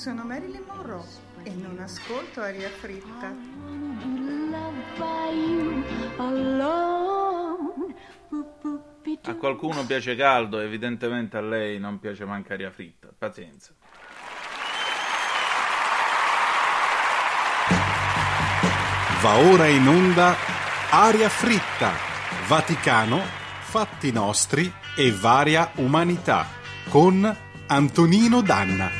Sono Marilyn Monroe e non ascolto aria fritta. A qualcuno piace caldo, evidentemente a lei non piace manca aria fritta. Pazienza. Va ora in onda Aria fritta, Vaticano, fatti nostri e varia umanità con Antonino Danna.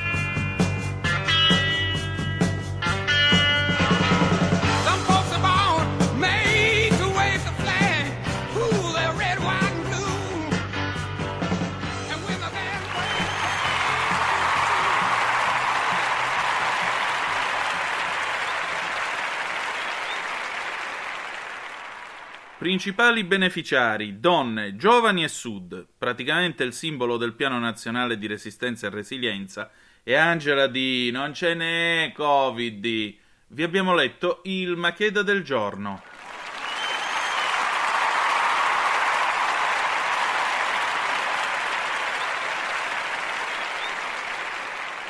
Principali beneficiari, donne, giovani e sud, praticamente il simbolo del piano nazionale di resistenza e resilienza, e Angela D. Non ce n'è Covid. Vi abbiamo letto il Macheda del giorno.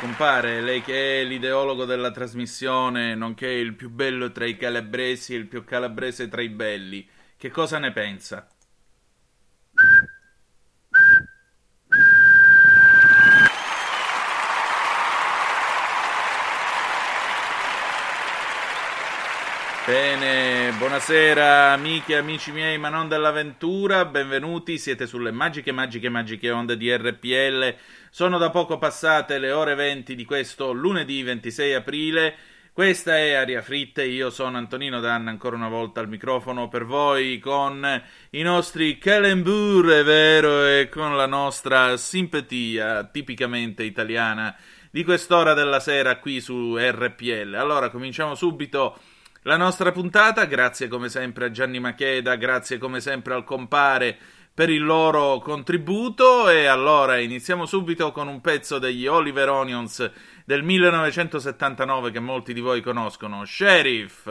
Compare, lei che è l'ideologo della trasmissione, nonché il più bello tra i calabresi e il più calabrese tra i belli, che cosa ne pensa? Bene, buonasera amiche e amici miei, ma non dell'avventura, benvenuti, siete sulle magiche, magiche, magiche onde di RPL. Sono da poco passate le ore 20 di questo lunedì 26 aprile. Questa è Aria Fritte, io sono Antonino Danna ancora una volta al microfono per voi con i nostri calembur, è vero, e con la nostra simpatia tipicamente italiana di quest'ora della sera qui su RPL. Allora, cominciamo subito la nostra puntata, grazie come sempre a Gianni Macheda, grazie come sempre al compare per il loro contributo e allora iniziamo subito con un pezzo degli Oliver Onions del 1979 che molti di voi conoscono, Sheriff.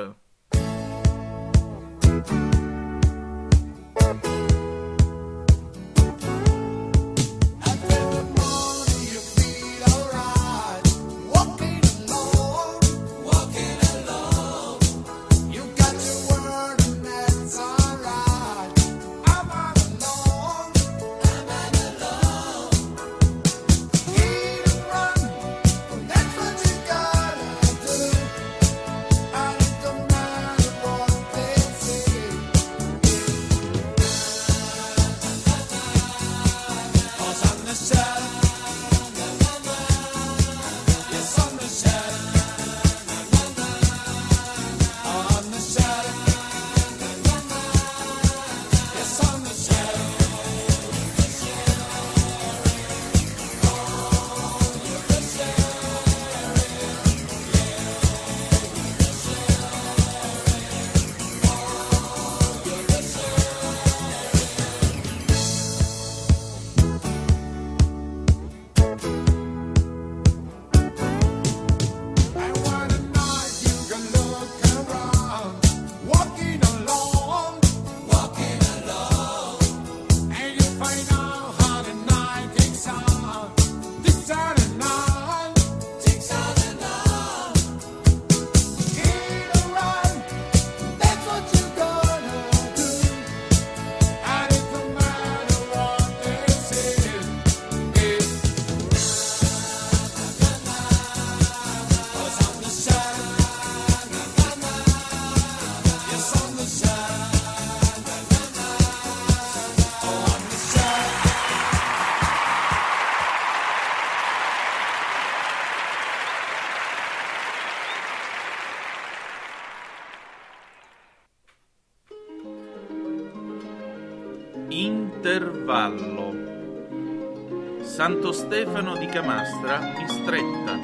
Stefano di Camastra, Mistretta.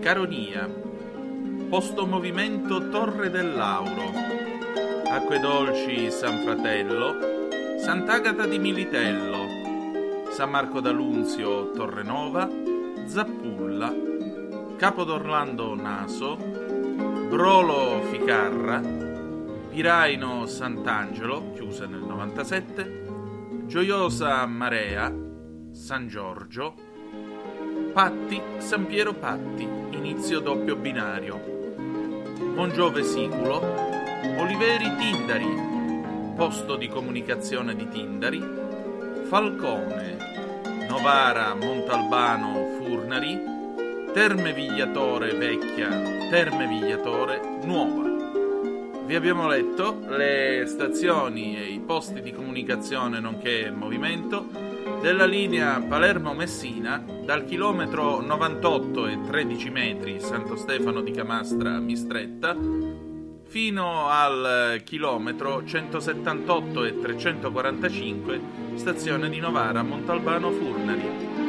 Caronia. Posto movimento Torre del Lauro. Acque Dolci San Fratello. Sant'Agata di Militello. San Marco d'Alunzio Torrenova. Zappulla. Capodorlando Naso. Brolo Ficarra. Piraino Sant'Angelo, chiusa nel 97, Gioiosa Marea, San Giorgio, Patti, San Piero Patti, inizio doppio binario. Mongiove Siculo, Oliveri Tindari, posto di comunicazione di Tindari, Falcone, Novara Montalbano Furnari, Terme Vigliatore Vecchia, Terme Vigliatore Nuova. Vi abbiamo letto le stazioni e i posti di comunicazione nonché movimento della linea Palermo-Messina dal chilometro 98 e 13 metri Santo Stefano di Camastra Mistretta fino al chilometro 178 e 345 stazione di Novara Montalbano Furnari.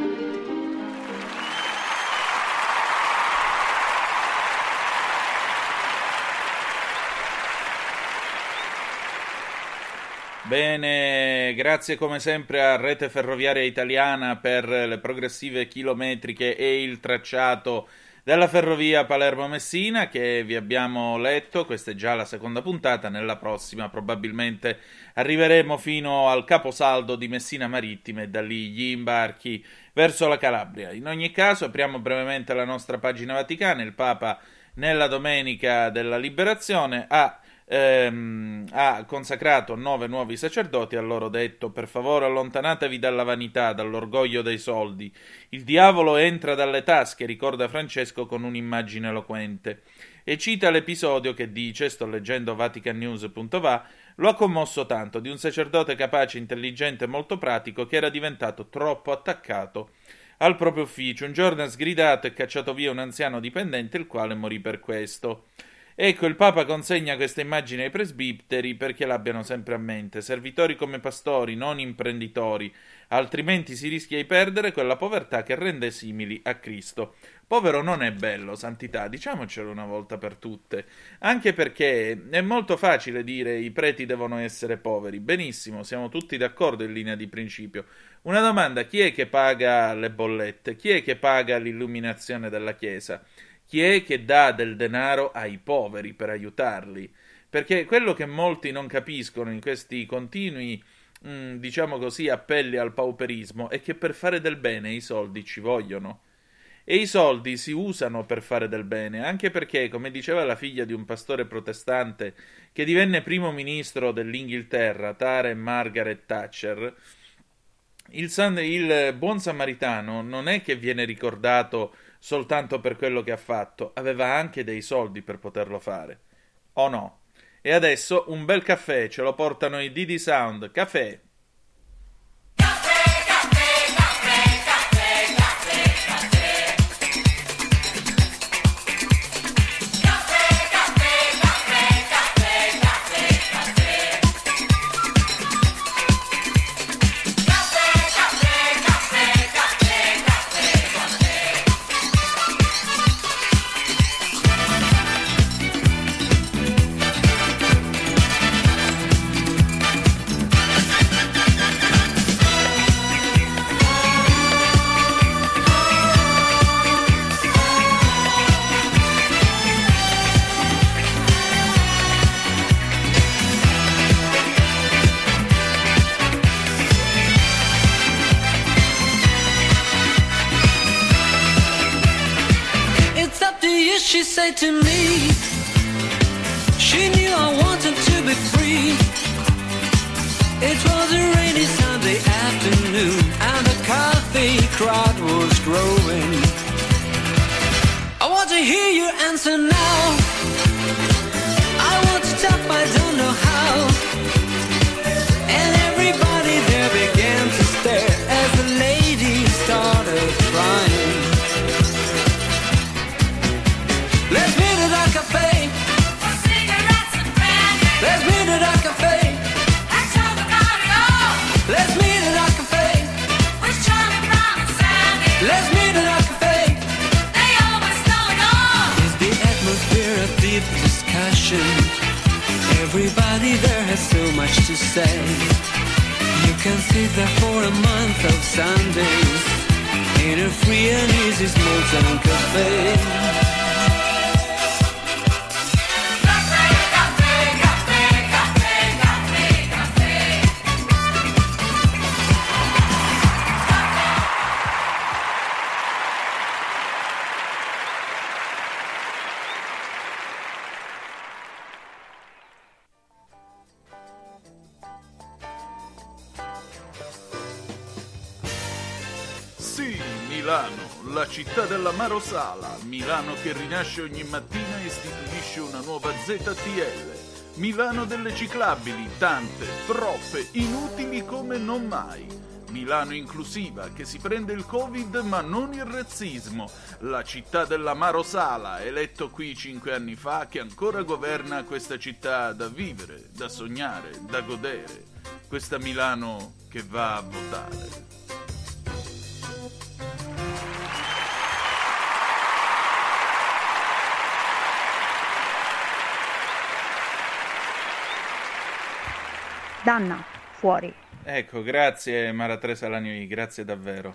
Bene, grazie come sempre a Rete Ferroviaria Italiana per le progressive chilometriche e il tracciato della ferrovia Palermo-Messina che vi abbiamo letto, questa è già la seconda puntata, nella prossima probabilmente arriveremo fino al caposaldo di Messina Marittima e da lì gli imbarchi verso la Calabria. In ogni caso apriamo brevemente la nostra pagina vaticana, il Papa nella domenica della liberazione ha ehm, ha consacrato nove nuovi sacerdoti, ha loro detto per favore allontanatevi dalla vanità, dall'orgoglio dei soldi. Il diavolo entra dalle tasche, ricorda Francesco con un'immagine eloquente. E cita l'episodio che dice, sto leggendo vaticannews.va, lo ha commosso tanto, di un sacerdote capace, intelligente e molto pratico che era diventato troppo attaccato al proprio ufficio. Un giorno ha sgridato e cacciato via un anziano dipendente, il quale morì per questo. Ecco, il Papa consegna questa immagine ai presbiteri perché l'abbiano sempre a mente, servitori come pastori, non imprenditori, altrimenti si rischia di perdere quella povertà che rende simili a Cristo. Povero non è bello, santità, diciamocelo una volta per tutte, anche perché è molto facile dire i preti devono essere poveri, benissimo, siamo tutti d'accordo in linea di principio. Una domanda, chi è che paga le bollette? Chi è che paga l'illuminazione della Chiesa? Chi è che dà del denaro ai poveri per aiutarli? Perché quello che molti non capiscono in questi continui, mh, diciamo così, appelli al pauperismo è che per fare del bene i soldi ci vogliono. E i soldi si usano per fare del bene, anche perché, come diceva la figlia di un pastore protestante che divenne primo ministro dell'Inghilterra, Tare Margaret Thatcher, il, san, il buon samaritano non è che viene ricordato soltanto per quello che ha fatto, aveva anche dei soldi per poterlo fare. O no? E adesso un bel caffè ce lo portano i Didi Sound. Caffè! To me. She knew I wanted to be free. It was a rainy Sunday afternoon, and the coffee crowd was growing. I want to hear your answer now. Città dell'amaro Sala. Milano che rinasce ogni mattina e istituisce una nuova ZTL. Milano delle ciclabili, tante, troppe, inutili come non mai. Milano inclusiva che si prende il Covid ma non il razzismo. La città dell'amaro Sala, eletto qui cinque anni fa, che ancora governa questa città da vivere, da sognare, da godere. Questa Milano che va a votare. Danna, fuori. Ecco, grazie Mara Teresa Lanioi, grazie davvero.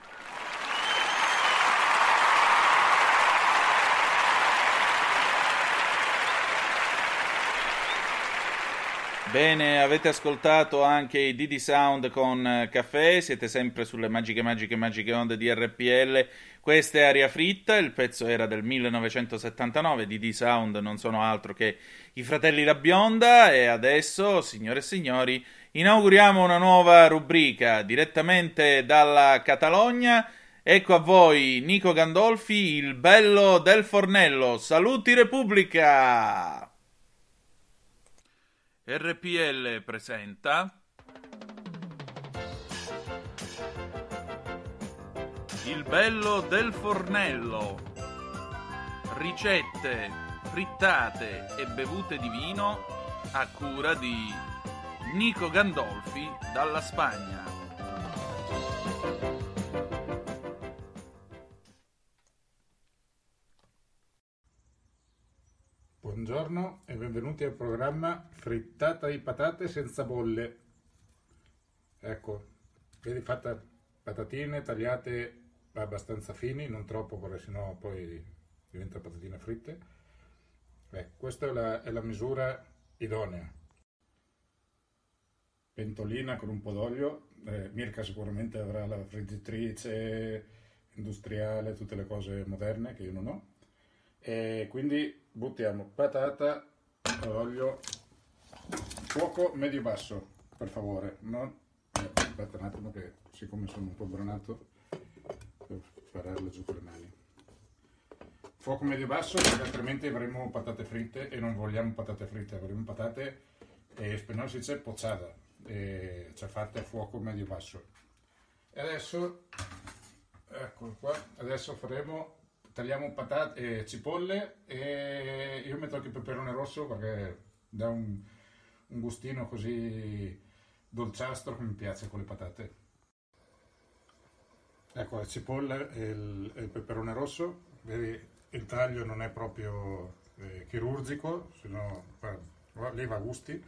Bene, avete ascoltato anche i Didi Sound con eh, Caffè, siete sempre sulle magiche, magiche, magiche onde di RPL. Questa è Aria Fritta, il pezzo era del 1979, Didi Sound non sono altro che i fratelli La Bionda e adesso, signore e signori, inauguriamo una nuova rubrica direttamente dalla Catalogna. Ecco a voi Nico Gandolfi, il bello del fornello. Saluti Repubblica! RPL presenta Il bello del fornello. Ricette, frittate e bevute di vino a cura di Nico Gandolfi dalla Spagna. Buongiorno e benvenuti al programma Frittata di patate senza bolle. Ecco, vedi fatta patatine tagliate abbastanza fini, non troppo perché sennò poi diventano patatine fritte. Eh, questa è la, è la misura idonea. Pentolina con un po' d'olio, eh, Mirka sicuramente avrà la friggitrice industriale, tutte le cose moderne che io non ho. E quindi buttiamo patata, olio, fuoco medio-basso, per favore. Non... eh, aspetta un attimo che siccome sono un po' bronato, devo spararle giù con le mani. Fuoco medio-basso perché altrimenti avremo patate fritte e non vogliamo patate fritte, avremo patate, eh, spagnolo si dice pozzata, cioè fatte a fuoco medio-basso. E adesso, eccolo qua, adesso faremo tagliamo patate, eh, cipolle e io metto anche il peperone rosso perché dà un, un gustino così dolciastro che mi piace con le patate. Ecco, la cipolla e il, e il peperone rosso, vedi, il taglio non è proprio eh, chirurgico, sennò va, lì a gusti.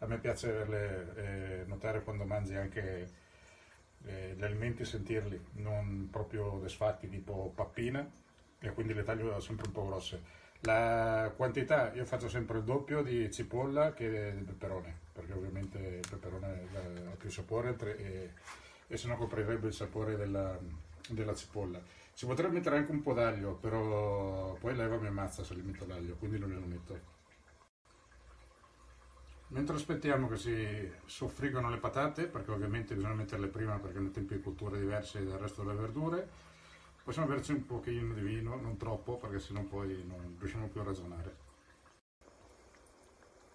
A me piace averle, eh, notare quando mangi anche eh, gli alimenti, sentirli, non proprio desfatti tipo pappina, e quindi le taglio sempre un po' grosse. La quantità, io faccio sempre il doppio di cipolla che di peperone, perché ovviamente il peperone ha più sapore e, e se no coprirebbe il sapore della, della cipolla. Si potrebbe mettere anche un po' d'aglio, però poi l'Eva mi ammazza se gli metto l'aglio, quindi non glielo metto. Mentre aspettiamo che si soffriggono le patate, perché ovviamente bisogna metterle prima perché hanno tempi di cottura diversi dal resto delle verdure, possiamo averci un pochino di vino, non troppo perché sennò poi non riusciamo più a ragionare.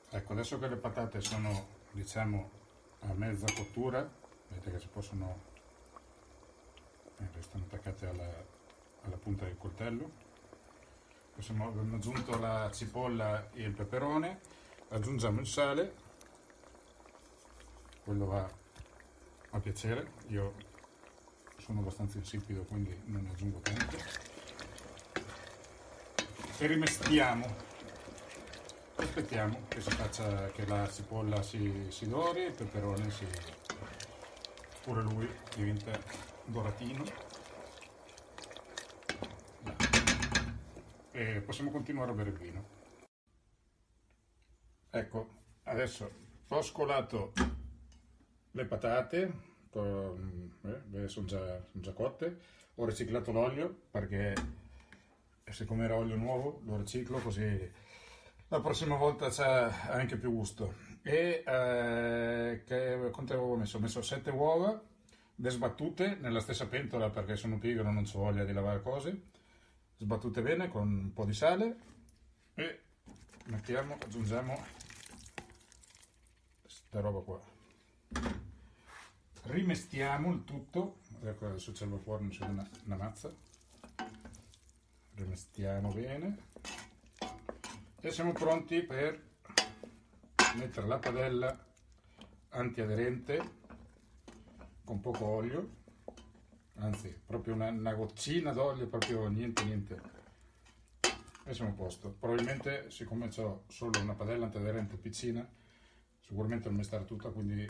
Ecco, adesso che le patate sono, diciamo, a mezza cottura, vedete che si possono, eh, restano attaccate alla, alla punta del coltello, possiamo, abbiamo aggiunto la cipolla e il peperone, aggiungiamo il sale, quello va a piacere, io sono abbastanza insipido quindi non aggiungo tanto, e rimestiamo. Aspettiamo che si faccia, che la cipolla si, si dori, il peperone si, pure lui diventa doratino. E possiamo continuare a bere il vino. Ecco, adesso ho scolato le patate, eh, sono già, son già cotte, ho riciclato l'olio perché siccome era olio nuovo lo riciclo così la prossima volta c'ha anche più gusto. E eh, che, quante avevo messo? Ho messo 7 uova, sbattute nella stessa pentola perché sono pigro, non ho voglia di lavare cose, sbattute bene con un po' di sale e mettiamo, aggiungiamo questa roba qua. Rimestiamo il tutto, ecco adesso c'è il vapore, non una, una mazza, rimestiamo bene. E siamo pronti per mettere la padella antiaderente con poco olio. Anzi proprio una, una goccina d'olio proprio niente niente. E siamo a posto. Probabilmente siccome ho solo una padella antiaderente piccina sicuramente non mi starà tutta quindi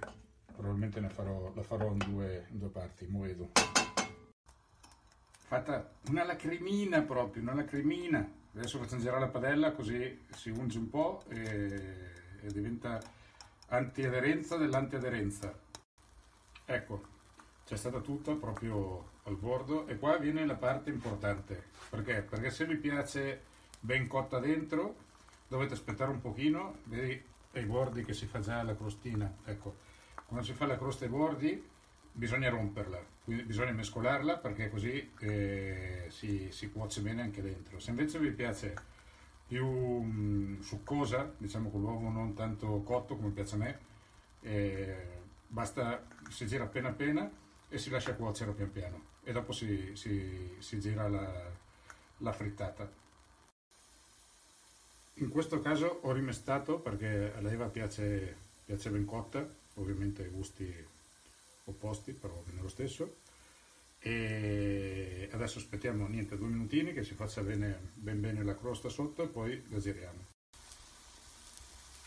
probabilmente ne farò, la farò in due, in due parti mo vedo. Fatta una lacrimina proprio una lacrimina. Adesso facciamo girare la padella così si unge un po' e, e diventa antiaderenza dell'antiaderenza. Ecco c'è stata tutta proprio al bordo e qua viene la parte importante. Perché? Perché se vi piace ben cotta dentro dovete aspettare un pochino vedi ai bordi che si fa già la crostina ecco quando si fa la crosta ai bordi bisogna romperla quindi bisogna mescolarla perché così eh, si, si cuoce bene anche dentro se invece vi piace più mm, succosa diciamo con l'uovo non tanto cotto come piace a me eh, basta si gira appena appena e si lascia cuocere pian piano e dopo si, si- si gira la, la frittata. In questo caso ho rimestato perché a l'Eva piace, piace ben cotta, ovviamente gusti opposti, però bene lo stesso. E adesso aspettiamo niente due minutini che si faccia bene, ben bene la crosta sotto e poi la giriamo.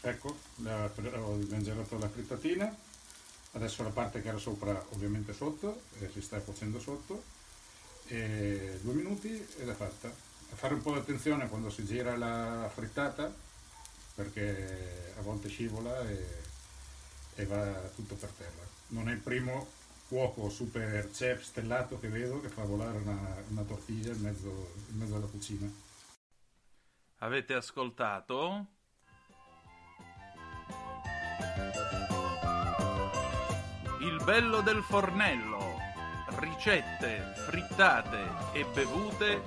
Ecco, la- ho ben girato la frittatina, adesso la parte che era sopra ovviamente sotto, eh, si sta cuocendo sotto, e due minuti ed è fatta. A fare un po' di attenzione quando si gira la frittata perché a volte scivola e, e va tutto per terra. Non è il primo cuoco super chef stellato che vedo che fa volare una, una tortiglia in mezzo, in mezzo alla cucina. Avete ascoltato? Il bello del fornello. Ricette, frittate e bevute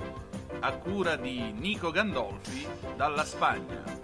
a cura di Nico Gandolfi dalla Spagna.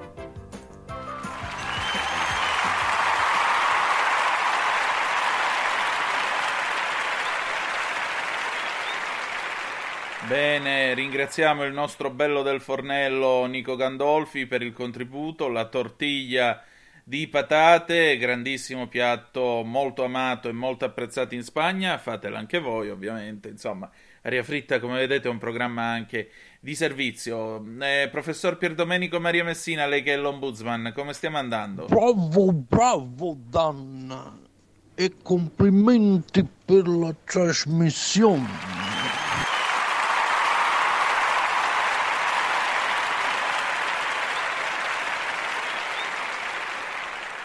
Bene, ringraziamo il nostro bello del fornello Nico Gandolfi per il contributo, la tortiglia di patate, grandissimo piatto molto amato e molto apprezzato in Spagna, fatela anche voi ovviamente, insomma, Aria Fritta come vedete è un programma anche di servizio. Eh, professor Pierdomenico Maria Messina, lei che è l'ombudsman, come stiamo andando? Bravo, bravo Dan e complimenti per la trasmissione.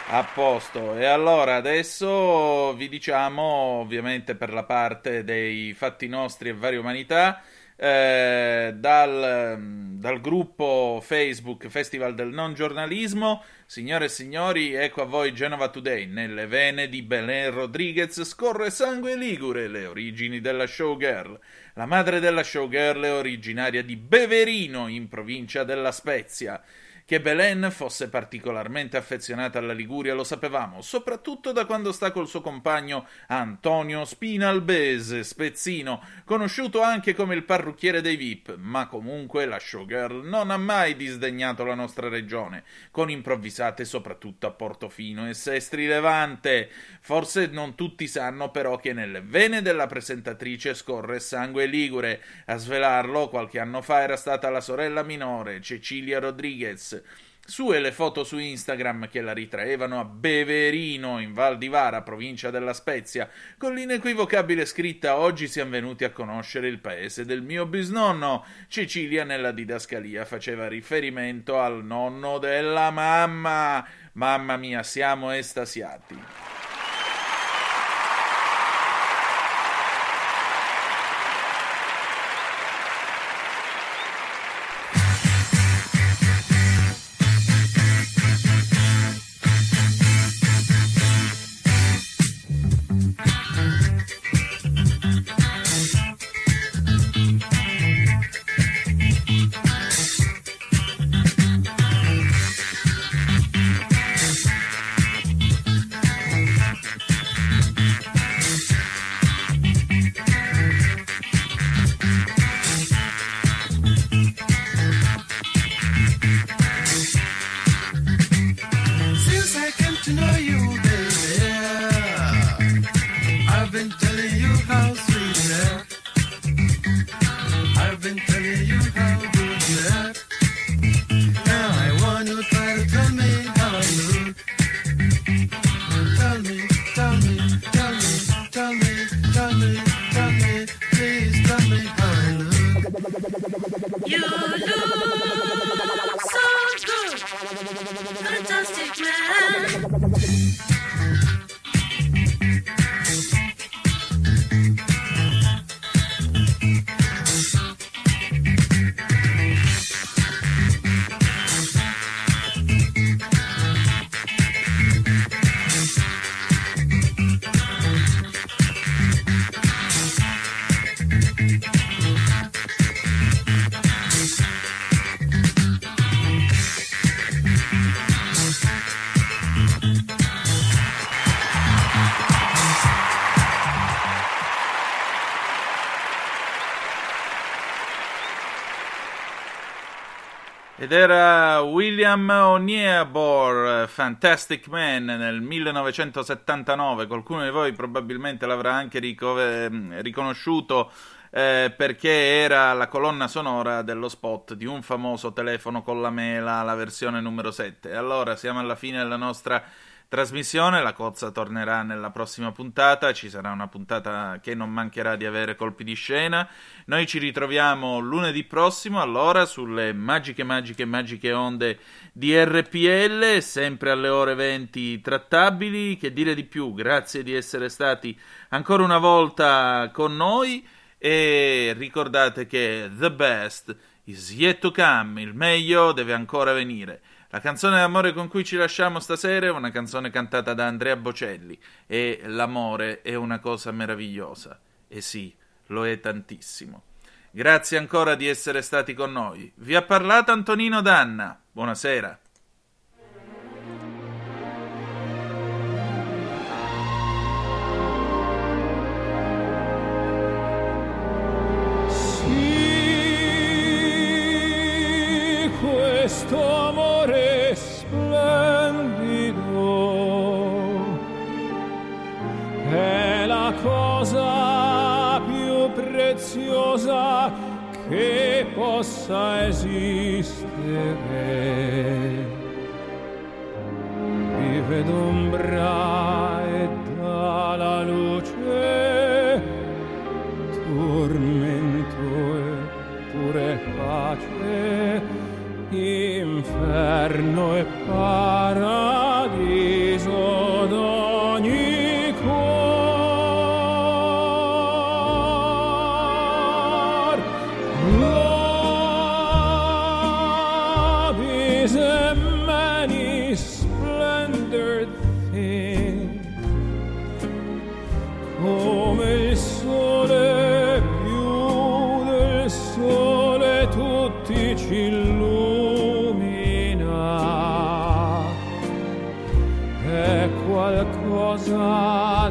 A posto, e allora adesso vi diciamo, ovviamente per la parte dei fatti nostri e varie umanità, eh, dal, dal gruppo Facebook Festival del Non Giornalismo, signore e signori, ecco a voi Genova Today, nelle vene di Belen Rodriguez scorre sangue ligure, le origini della showgirl. La madre della showgirl è originaria di Beverino, in provincia della Spezia. Che Belen fosse particolarmente affezionata alla Liguria lo sapevamo, soprattutto da quando sta col suo compagno Antonio Spinalbese, spezzino, conosciuto anche come il parrucchiere dei VIP, ma comunque la showgirl non ha mai disdegnato la nostra regione, con improvvisate soprattutto a Portofino e Sestri Levante. Forse non tutti sanno però che nelle vene della presentatrice scorre sangue ligure. A svelarlo qualche anno fa era stata la sorella minore, Cecilia Rodriguez. Sue le foto su Instagram che la ritraevano a Beverino, in Val di Vara, provincia della Spezia, con l'inequivocabile scritta Oggi siamo venuti a conoscere il paese del mio bisnonno. Cecilia nella didascalia faceva riferimento al nonno della mamma. Mamma mia, siamo estasiati. You look so good, fantastic man. Ed era William Onierbor, Fantastic Man, nel 1979. Qualcuno di voi probabilmente l'avrà anche ricove- riconosciuto eh, perché era la colonna sonora dello spot di un famoso telefono con la mela, la versione numero 7. E allora siamo alla fine della nostra trasmissione, la cozza tornerà nella prossima puntata, ci sarà una puntata che non mancherà di avere colpi di scena. Noi ci ritroviamo lunedì prossimo, allora, sulle magiche, magiche, magiche onde di RPL, sempre alle ore 20 trattabili. Che dire di più? Grazie di essere stati ancora una volta con noi e ricordate che the best is yet to come, il meglio deve ancora venire. La canzone d'amore con cui ci lasciamo stasera è una canzone cantata da Andrea Bocelli e l'amore è una cosa meravigliosa. E sì, lo è tantissimo. Grazie ancora di essere stati con noi. Vi ha parlato Antonino Danna. Buonasera. Che possa esistere. Vive d'ombra cosa